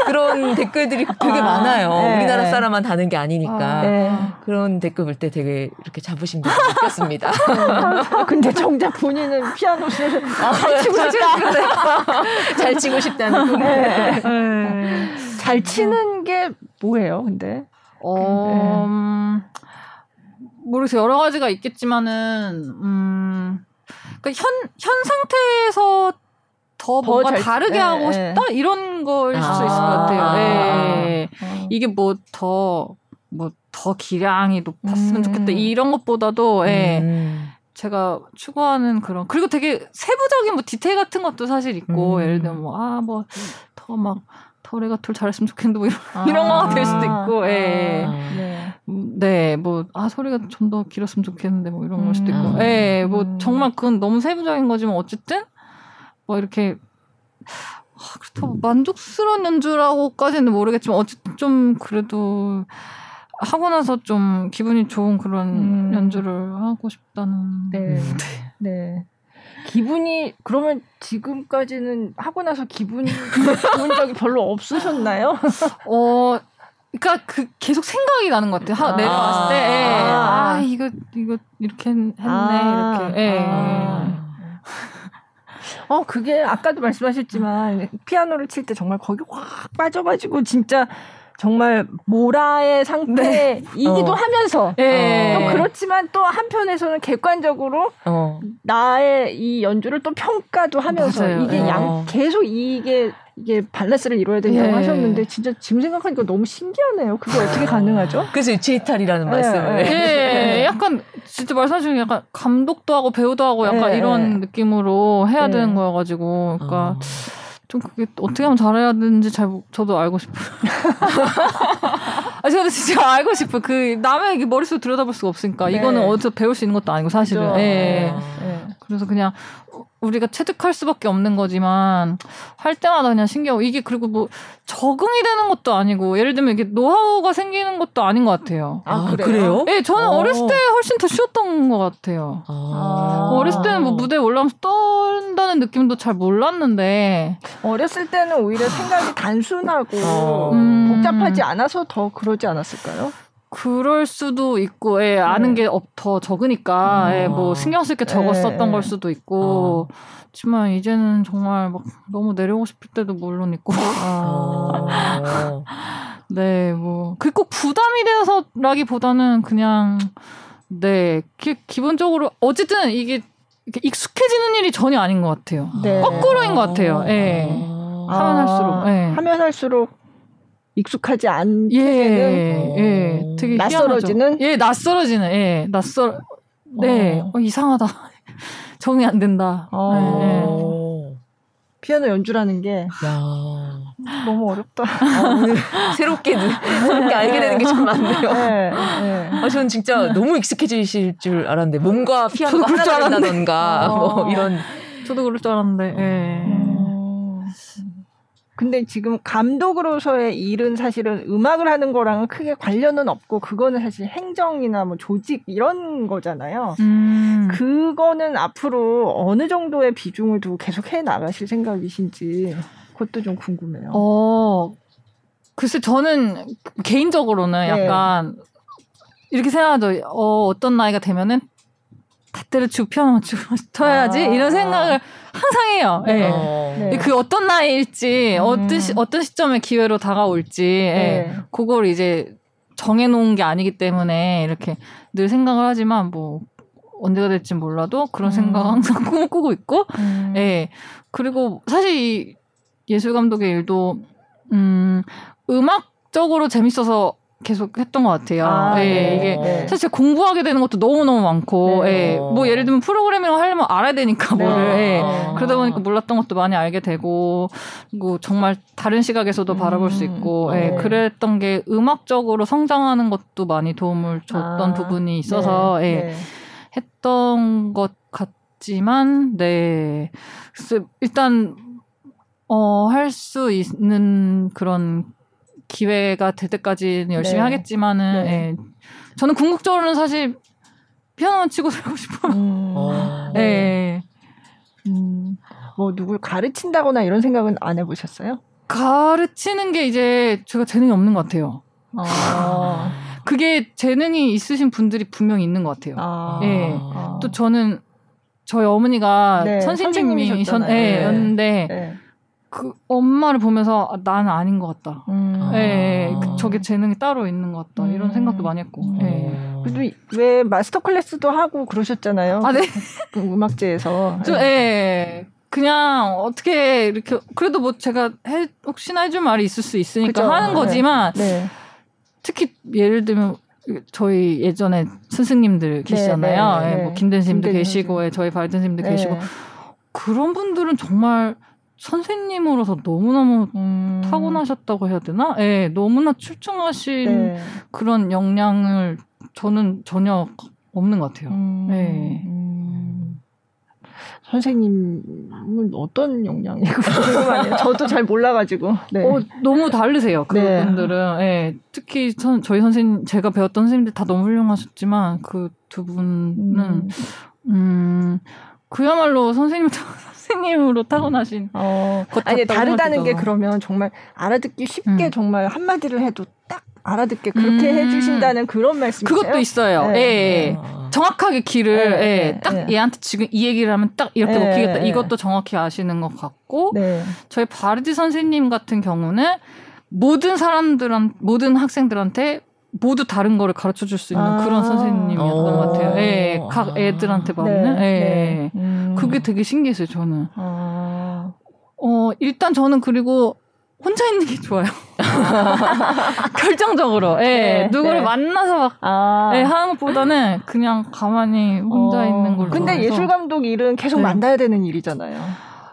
Speaker 1: 그런 댓글들이 되게 아, 많아요. 네. 우리나라 사람만 다는 게 아니니까 아, 네. 그런 댓글 볼 때 되게 이렇게 자부심도 느꼈습니다.
Speaker 2: 근데 정작 본인은 피아노를 아, 잘 치고 싶다.
Speaker 1: 잘 치고 싶다는 네.
Speaker 2: 네. 잘 치는 게 뭐예요? 근데 어, 음,
Speaker 3: 모르겠어요. 여러 가지가 있겠지만은, 음, 그러니까 현, 현 상태에서 더, 더 뭔가 잘, 다르게 네, 하고 싶다? 네. 이런 걸 수도 아, 있을 것 같아요. 아, 네. 아, 이게 뭐 더, 뭐 더 기량이 높았으면 음. 좋겠다. 이런 것보다도, 예. 음. 제가 추구하는 그런 그리고 되게 세부적인 뭐 디테일 같은 것도 사실 있고 음. 예를 들면 뭐 아 뭐 더 막 터레가 툴 잘했으면 좋겠는데 뭐 이런, 아. 이런 거가 될 수도 있고 예. 아. 네. 네, 뭐, 아, 소리가 좀 더 길었으면 좋겠는데, 뭐, 이런 걸 수도 있고. 음. 예, 뭐, 음. 정말 그건 너무 세부적인 거지만, 어쨌든, 뭐, 이렇게, 아, 그렇다고 만족스러운 연주라고까지는 모르겠지만, 어쨌든 좀, 그래도, 하고 나서 좀 기분이 좋은 그런 음. 연주를 하고 싶다는.
Speaker 2: 네. 네. 네. 기분이 그러면 지금까지는 하고 나서 기분이 좋은 적이 별로 없으셨나요?
Speaker 3: 어 그러니까 그 계속 생각이 나는 것 같아요. 아, 내려왔을 때, 예. 아, 아, 이거 이거 이렇게 했네 아, 이렇게. 예. 아.
Speaker 2: 어 그게 아까도 말씀하셨지만 피아노를 칠 때 정말 거기 확 빠져가지고 진짜 정말 모라의 상태이기도 네. 어. 하면서 네. 또 그렇지만 또 한편에서는 객관적으로 어. 나의 이 연주를 또 평가도 하면서 맞아요. 이게 양 어. 계속 이게 이게 밸런스를 이루어야 된다고 예. 하셨는데 진짜 지금 생각하니까 너무 신기하네요. 그게 어떻게 가능하죠?
Speaker 1: 그래서 유체이탈이라는 예. 말씀을.
Speaker 3: 예. 예. 약간 진짜 말씀하신 약간 감독도 하고 배우도 하고 약간 예. 이런 느낌으로 해야 되는 거여가지고 그러니까. 어. 좀 그게 어떻게 하면 잘해야 되는지 잘 저도 알고 싶어요. 아 저도 진짜 알고 싶어. 그 남의 머릿속 들여다볼 수가 없으니까 네. 이거는 어디서 배울 수 있는 것도 아니고 사실은. 예. 네. 그래서 그냥 우리가 체득할 수밖에 없는 거지만 할 때마다 그냥 신기하고 이게 그리고 뭐 적응이 되는 것도 아니고 예를 들면 이게 노하우가 생기는 것도 아닌 것 같아요.
Speaker 1: 아, 아 그래요?
Speaker 3: 예, 네, 저는 어. 어렸을 때 훨씬 더 쉬웠던 것 같아요. 아. 어렸을 때는 뭐 무대에 올라가면서 떤다는 느낌도 잘 몰랐는데
Speaker 2: 어렸을 때는 오히려 생각이 단순하고 어. 음. 복잡하지 않아서 더 그러지 않았을까요?
Speaker 3: 그럴 수도 있고, 예, 아는 네. 게더 적으니까, 음. 예, 뭐 신경 쓸 게 적었었던 네. 걸 수도 있고, 어. 하지만 이제는 정말 막 너무 내려오고 싶을 때도 물론 있고. 아. 네, 뭐 그게 꼭 부담이 되어서라기보다는 그냥 네, 기, 기본적으로 어쨌든 이게 익숙해지는 일이 전혀 아닌 것 같아요. 네. 거꾸로인 것 같아요. 예. 아. 하면 할수록. 예.
Speaker 2: 하면 할수록 익숙하지 않게 예, 되는 예, 되게 낯설어지는
Speaker 3: 희한하죠. 예 낯설어지는 예 낯설 네 어. 어, 이상하다 정이 안 된다 어. 네,
Speaker 2: 네. 피아노 연주라는 게 야. 너무 어렵다
Speaker 1: 아, 새롭게 새롭게 알게 되는 게좀 많네요 네, 네. 아, 저는 진짜 너무 익숙해지실 줄 알았는데 몸과 피아노가 하나 된다던가 뭐 이런
Speaker 3: 저도 그럴 줄 알았는데 예. 음.
Speaker 2: 근데 지금 감독으로서의 일은 사실은 음악을 하는 거랑은 크게 관련은 없고 그거는 사실 행정이나 뭐 조직 이런 거잖아요. 음. 그거는 앞으로 어느 정도의 비중을 두고 계속 해 나가실 생각이신지 그것도 좀 궁금해요.
Speaker 3: 어, 글쎄 저는 개인적으로는 네. 약간 이렇게 생각하죠. 어, 어떤 나이가 되면은 잣대를 쳐야지 아. 이런 생각을 항상 해요. 네. 네. 네. 그 어떤 나이일지 음. 어떤 시, 어떤 시점에 기회로 다가올지 예. 네. 그걸 이제 정해놓은 게 아니기 때문에 이렇게 늘 생각을 하지만 뭐 언제가 될지 몰라도 그런 음. 생각 항상 꿈을 꾸고 있고 음. 예 그리고 사실 이 예술 감독의 일도 음 음악적으로 재밌어서 계속 했던 것 같아요. 아, 예, 네. 이게 네. 사실 공부하게 되는 것도 너무 너무 많고, 네. 예, 뭐 예를 들면 프로그래밍을 하려면 알아야 되니까 네. 뭐를, 예. 아. 그러다 보니까 몰랐던 것도 많이 알게 되고, 그리고 정말 다른 시각에서도 음. 바라볼 수 있고, 예, 네. 그랬던 게 음악적으로 성장하는 것도 많이 도움을 줬던 아, 부분이 있어서, 네. 예, 했던 것 같지만, 네. 일단, 어, 할 수 있는 그런 기회가 될 때까지는 열심히 네. 하겠지만은 네. 예. 저는 궁극적으로는 사실 피아노만 치고 살고 싶어요. 음. 어. 예.
Speaker 1: 음.
Speaker 2: 뭐 누굴 가르친다거나 이런 생각은 안 해보셨어요?
Speaker 3: 가르치는 게 이제 제가 재능이 없는 것 같아요.
Speaker 2: 아.
Speaker 3: 그게 재능이 있으신 분들이 분명히 있는 것 같아요.
Speaker 2: 아.
Speaker 3: 예.
Speaker 2: 아.
Speaker 3: 또 저는 저희 어머니가
Speaker 2: 네,
Speaker 3: 선생님이 선,
Speaker 2: 선생님이셨잖아요.
Speaker 3: 예,
Speaker 1: 네.
Speaker 2: 네.
Speaker 3: 그 엄마를 보면서 아, 나는 아닌 것 같다.
Speaker 2: 음.
Speaker 3: 예, 예,
Speaker 1: 아.
Speaker 3: 그 저게 재능이 따로 있는 것 같다. 이런
Speaker 2: 음.
Speaker 3: 생각도 많이 했고.
Speaker 2: 음.
Speaker 3: 예.
Speaker 2: 그래도 이- 왜 마스터 클래스도 하고 그러셨잖아요.
Speaker 3: 아, 네.
Speaker 2: 그 음악제에서.
Speaker 3: 좀, 예. 그냥 어떻게 이렇게 그래도 뭐 제가 해, 혹시나 해줄 말이 있을 수 있으니까
Speaker 2: 그죠.
Speaker 3: 하는
Speaker 2: 네.
Speaker 3: 거지만
Speaker 2: 네.
Speaker 3: 특히 예를 들면 저희 예전에 스승님들 계시잖아요.
Speaker 2: 네, 네,
Speaker 3: 예,
Speaker 2: 네.
Speaker 3: 뭐 김대신님도
Speaker 2: 김대신
Speaker 3: 계시고. 예, 저희 발든 스님도
Speaker 2: 네.
Speaker 3: 계시고 그런 분들은 정말 선생님으로서 너무너무
Speaker 2: 음.
Speaker 3: 타고나셨다고 해야 되나? 예, 너무나 출중하신
Speaker 2: 네.
Speaker 3: 그런 역량을 저는 전혀 없는 것 같아요.
Speaker 2: 음.
Speaker 3: 네.
Speaker 2: 음. 선생님은 어떤 역량이고 궁금하네요. 저도 잘 몰라가지고. 네.
Speaker 3: 어, 너무 다르세요.
Speaker 2: 네.
Speaker 3: 그분들은. 예. 특히 선, 저희 선생님, 제가 배웠던 선생님들 다 너무 훌륭하셨지만 그 두 분은,
Speaker 2: 음.
Speaker 3: 음, 그야말로 선생님, 선생님으로 타고나신.
Speaker 2: 어,
Speaker 3: 것
Speaker 2: 아니 다르다는 게. 그러면 정말 알아듣기 쉽게
Speaker 3: 음.
Speaker 2: 정말 한 마디를 해도 딱 알아듣게 그렇게
Speaker 3: 음.
Speaker 2: 해주신다는 그런 말씀이세요?
Speaker 3: 그것도 있어요.
Speaker 2: 네.
Speaker 3: 예, 예.
Speaker 1: 아.
Speaker 3: 정확하게 길을,
Speaker 2: 네,
Speaker 3: 예,
Speaker 2: 네,
Speaker 3: 딱
Speaker 2: 네.
Speaker 3: 얘한테 지금 이 얘기를 하면 딱 이렇게
Speaker 2: 네,
Speaker 3: 먹히겠다.
Speaker 2: 네.
Speaker 3: 이것도 정확히 아시는 것 같고,
Speaker 2: 네.
Speaker 3: 저희 바르디 선생님 같은 경우는 모든 사람들한 모든 학생들한테 모두 다른 거를 가르쳐 줄 수 있는
Speaker 2: 아.
Speaker 3: 그런 선생님이었던
Speaker 1: 오.
Speaker 3: 것 같아요. 예,
Speaker 1: 아.
Speaker 3: 각 애들한테
Speaker 2: 네.
Speaker 3: 맞는. 예.
Speaker 2: 네. 음.
Speaker 3: 그게 되게 신기했어요, 저는.
Speaker 2: 아.
Speaker 3: 어, 일단 저는 그리고 혼자 있는 게 좋아요. 결정적으로. 예.
Speaker 2: 네,
Speaker 3: 누구를
Speaker 2: 네.
Speaker 3: 만나서 막
Speaker 2: 아.
Speaker 3: 예, 하는 것보다는 그냥 가만히 혼자
Speaker 2: 어.
Speaker 3: 있는 걸
Speaker 2: 근데. 예술 감독 일은 계속
Speaker 3: 네.
Speaker 2: 만나야 되는 일이잖아요.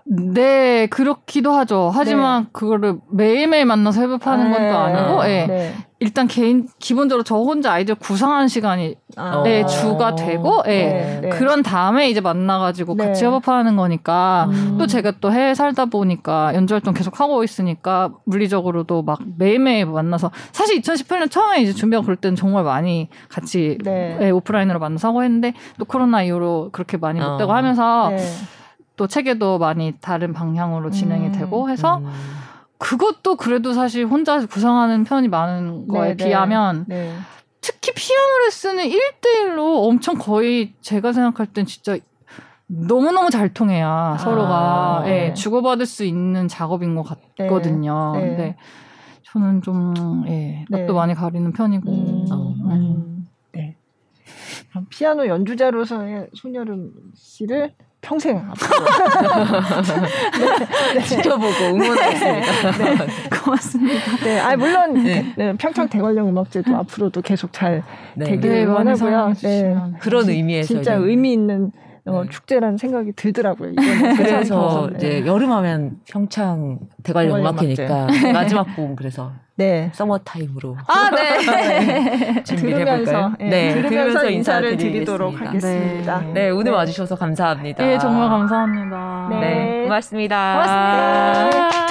Speaker 3: 네, 그렇기도 하죠. 하지만 그거를 매일매일 만나서 협업하는 것도 아니고, 예.
Speaker 2: 네.
Speaker 3: 일단 개인 기본적으로 저 혼자 아이디어 구상하는 시간이
Speaker 2: 아.
Speaker 3: 네
Speaker 1: 어.
Speaker 3: 주가 되고 예
Speaker 2: 네, 네.
Speaker 3: 그런 다음에 이제 만나가지고
Speaker 2: 네.
Speaker 3: 같이 협업하는 거니까
Speaker 2: 음.
Speaker 3: 또 제가 또 해외 살다 보니까 연주 활동 계속 하고 있으니까 물리적으로도 막 매일매일 만나서 사실 2018년 처음에 이제 준비하고 그럴 때는 정말 많이 같이
Speaker 2: 네.
Speaker 3: 예, 오프라인으로 만나서 하고 했는데 또 코로나 이후로 그렇게 많이 못 되고
Speaker 1: 어.
Speaker 3: 하면서
Speaker 2: 네.
Speaker 3: 또 체계도 많이 다른 방향으로 진행이
Speaker 2: 음.
Speaker 3: 되고 해서
Speaker 1: 음.
Speaker 3: 그것도 그래도 사실 혼자 구상하는 편이 많은 거에
Speaker 2: 네, 네.
Speaker 3: 비하면
Speaker 2: 네.
Speaker 3: 특히 피아노 레슨은 1대1로 엄청 거의 제가 생각할 땐 진짜 너무너무 잘 통해야 서로가
Speaker 1: 네.
Speaker 3: 예, 주고받을 수 있는 작업인 것 같거든요.
Speaker 2: 네. 네.
Speaker 3: 근데 저는 좀, 예,
Speaker 2: 네.
Speaker 3: 낯도 많이 가리는 편이고.
Speaker 2: 음.
Speaker 1: 어.
Speaker 2: 음. 네. 피아노 연주자로서의 손열음 씨를 평생 앞으로
Speaker 1: 지켜보고 응원하겠습니다.
Speaker 3: 고맙습니다.
Speaker 2: 네, 아 물론
Speaker 1: 네.
Speaker 2: 네, 평창 대관령 음악제도 앞으로도 계속 잘
Speaker 1: 네.
Speaker 2: 되길
Speaker 3: 네,
Speaker 2: 응원하고요.
Speaker 3: 사랑해주시면.
Speaker 1: 그런 의미에서
Speaker 2: 진짜 의미 있는 어,
Speaker 1: 네.
Speaker 2: 축제라는 생각이 들더라고요.
Speaker 1: 그래서
Speaker 2: 네.
Speaker 1: 이제 여름하면 평창 대관령 음악회니까 마지막 곡은 그래서
Speaker 2: 네.
Speaker 1: 서머 타임으로
Speaker 3: 아, 네.
Speaker 1: 준비를
Speaker 2: 들으면서
Speaker 1: 해볼까요?
Speaker 2: 예,
Speaker 1: 네,
Speaker 2: 들으면서
Speaker 1: 들으면서
Speaker 2: 인사를. 드리도록 하겠습니다.
Speaker 3: 네.
Speaker 1: 네, 오늘 와주셔서 감사합니다.
Speaker 3: 예, 정말 감사합니다.
Speaker 2: 네.
Speaker 1: 네, 고맙습니다.
Speaker 3: 고맙습니다.